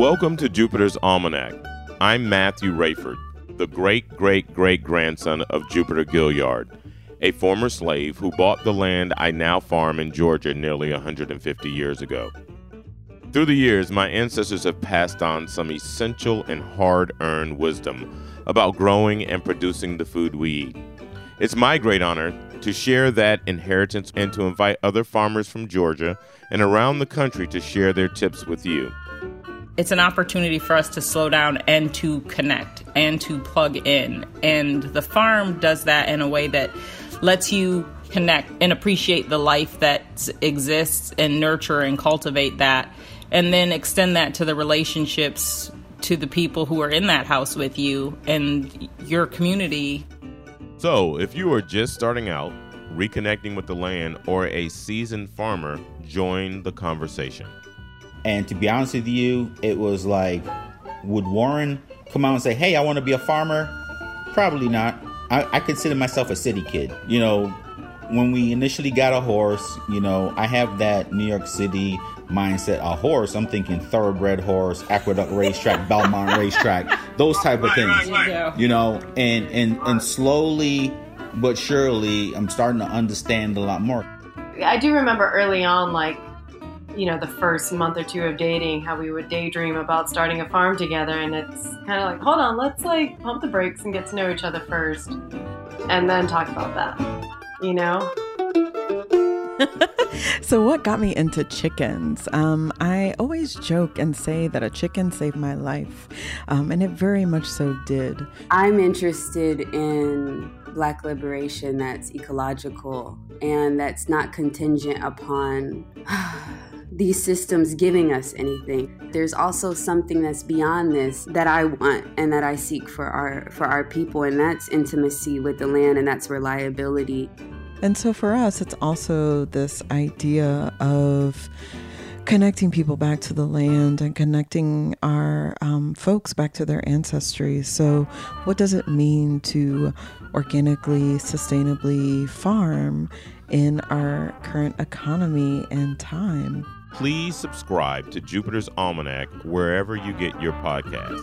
Welcome to Jupiter's Almanac. I'm Matthew Raiford, the great great great grandson of Jupiter Gilliard, a former slave who bought the land I now farm in Georgia nearly 150 years ago. Through the years, my ancestors have passed on some essential and hard earned wisdom about growing and producing the food we eat. It's my great honor to share that inheritance and to invite other farmers from Georgia and around the country to share their tips with you. It's an opportunity for us to slow down and to connect and to plug in. And the farm does that in a way that lets you connect and appreciate the life that exists and nurture and cultivate that. And then extend that to the relationships to the people who are in that house with you and your community. So, if you are just starting out, reconnecting with the land, or a seasoned farmer, join the conversation. And to be honest with you, it was like, would Warren come out and say, Hey, I want to be a farmer? Probably not. I, I consider myself a city kid. You know, when we initially got a horse, you know, I have that New York City mindset. A horse, I'm thinking thoroughbred horse, Aqueduct Racetrack, Belmont Racetrack, those type of things. You know, and and and slowly but surely, I'm starting to understand a lot more. I do remember early on, like you know, the first month or two of dating, how we would daydream about starting a farm together. And it's kind of like, hold on, let's like pump the brakes and get to know each other first and then talk about that, you know? so, what got me into chickens? Um, I always joke and say that a chicken saved my life, um, and it very much so did. I'm interested in Black liberation that's ecological and that's not contingent upon. these systems giving us anything. There's also something that's beyond this that I want and that I seek for our for our people and that's intimacy with the land and that's reliability. And so for us it's also this idea of connecting people back to the land and connecting our um, folks back to their ancestry. So, what does it mean to organically, sustainably farm in our current economy and time? Please subscribe to Jupiter's Almanac wherever you get your podcast.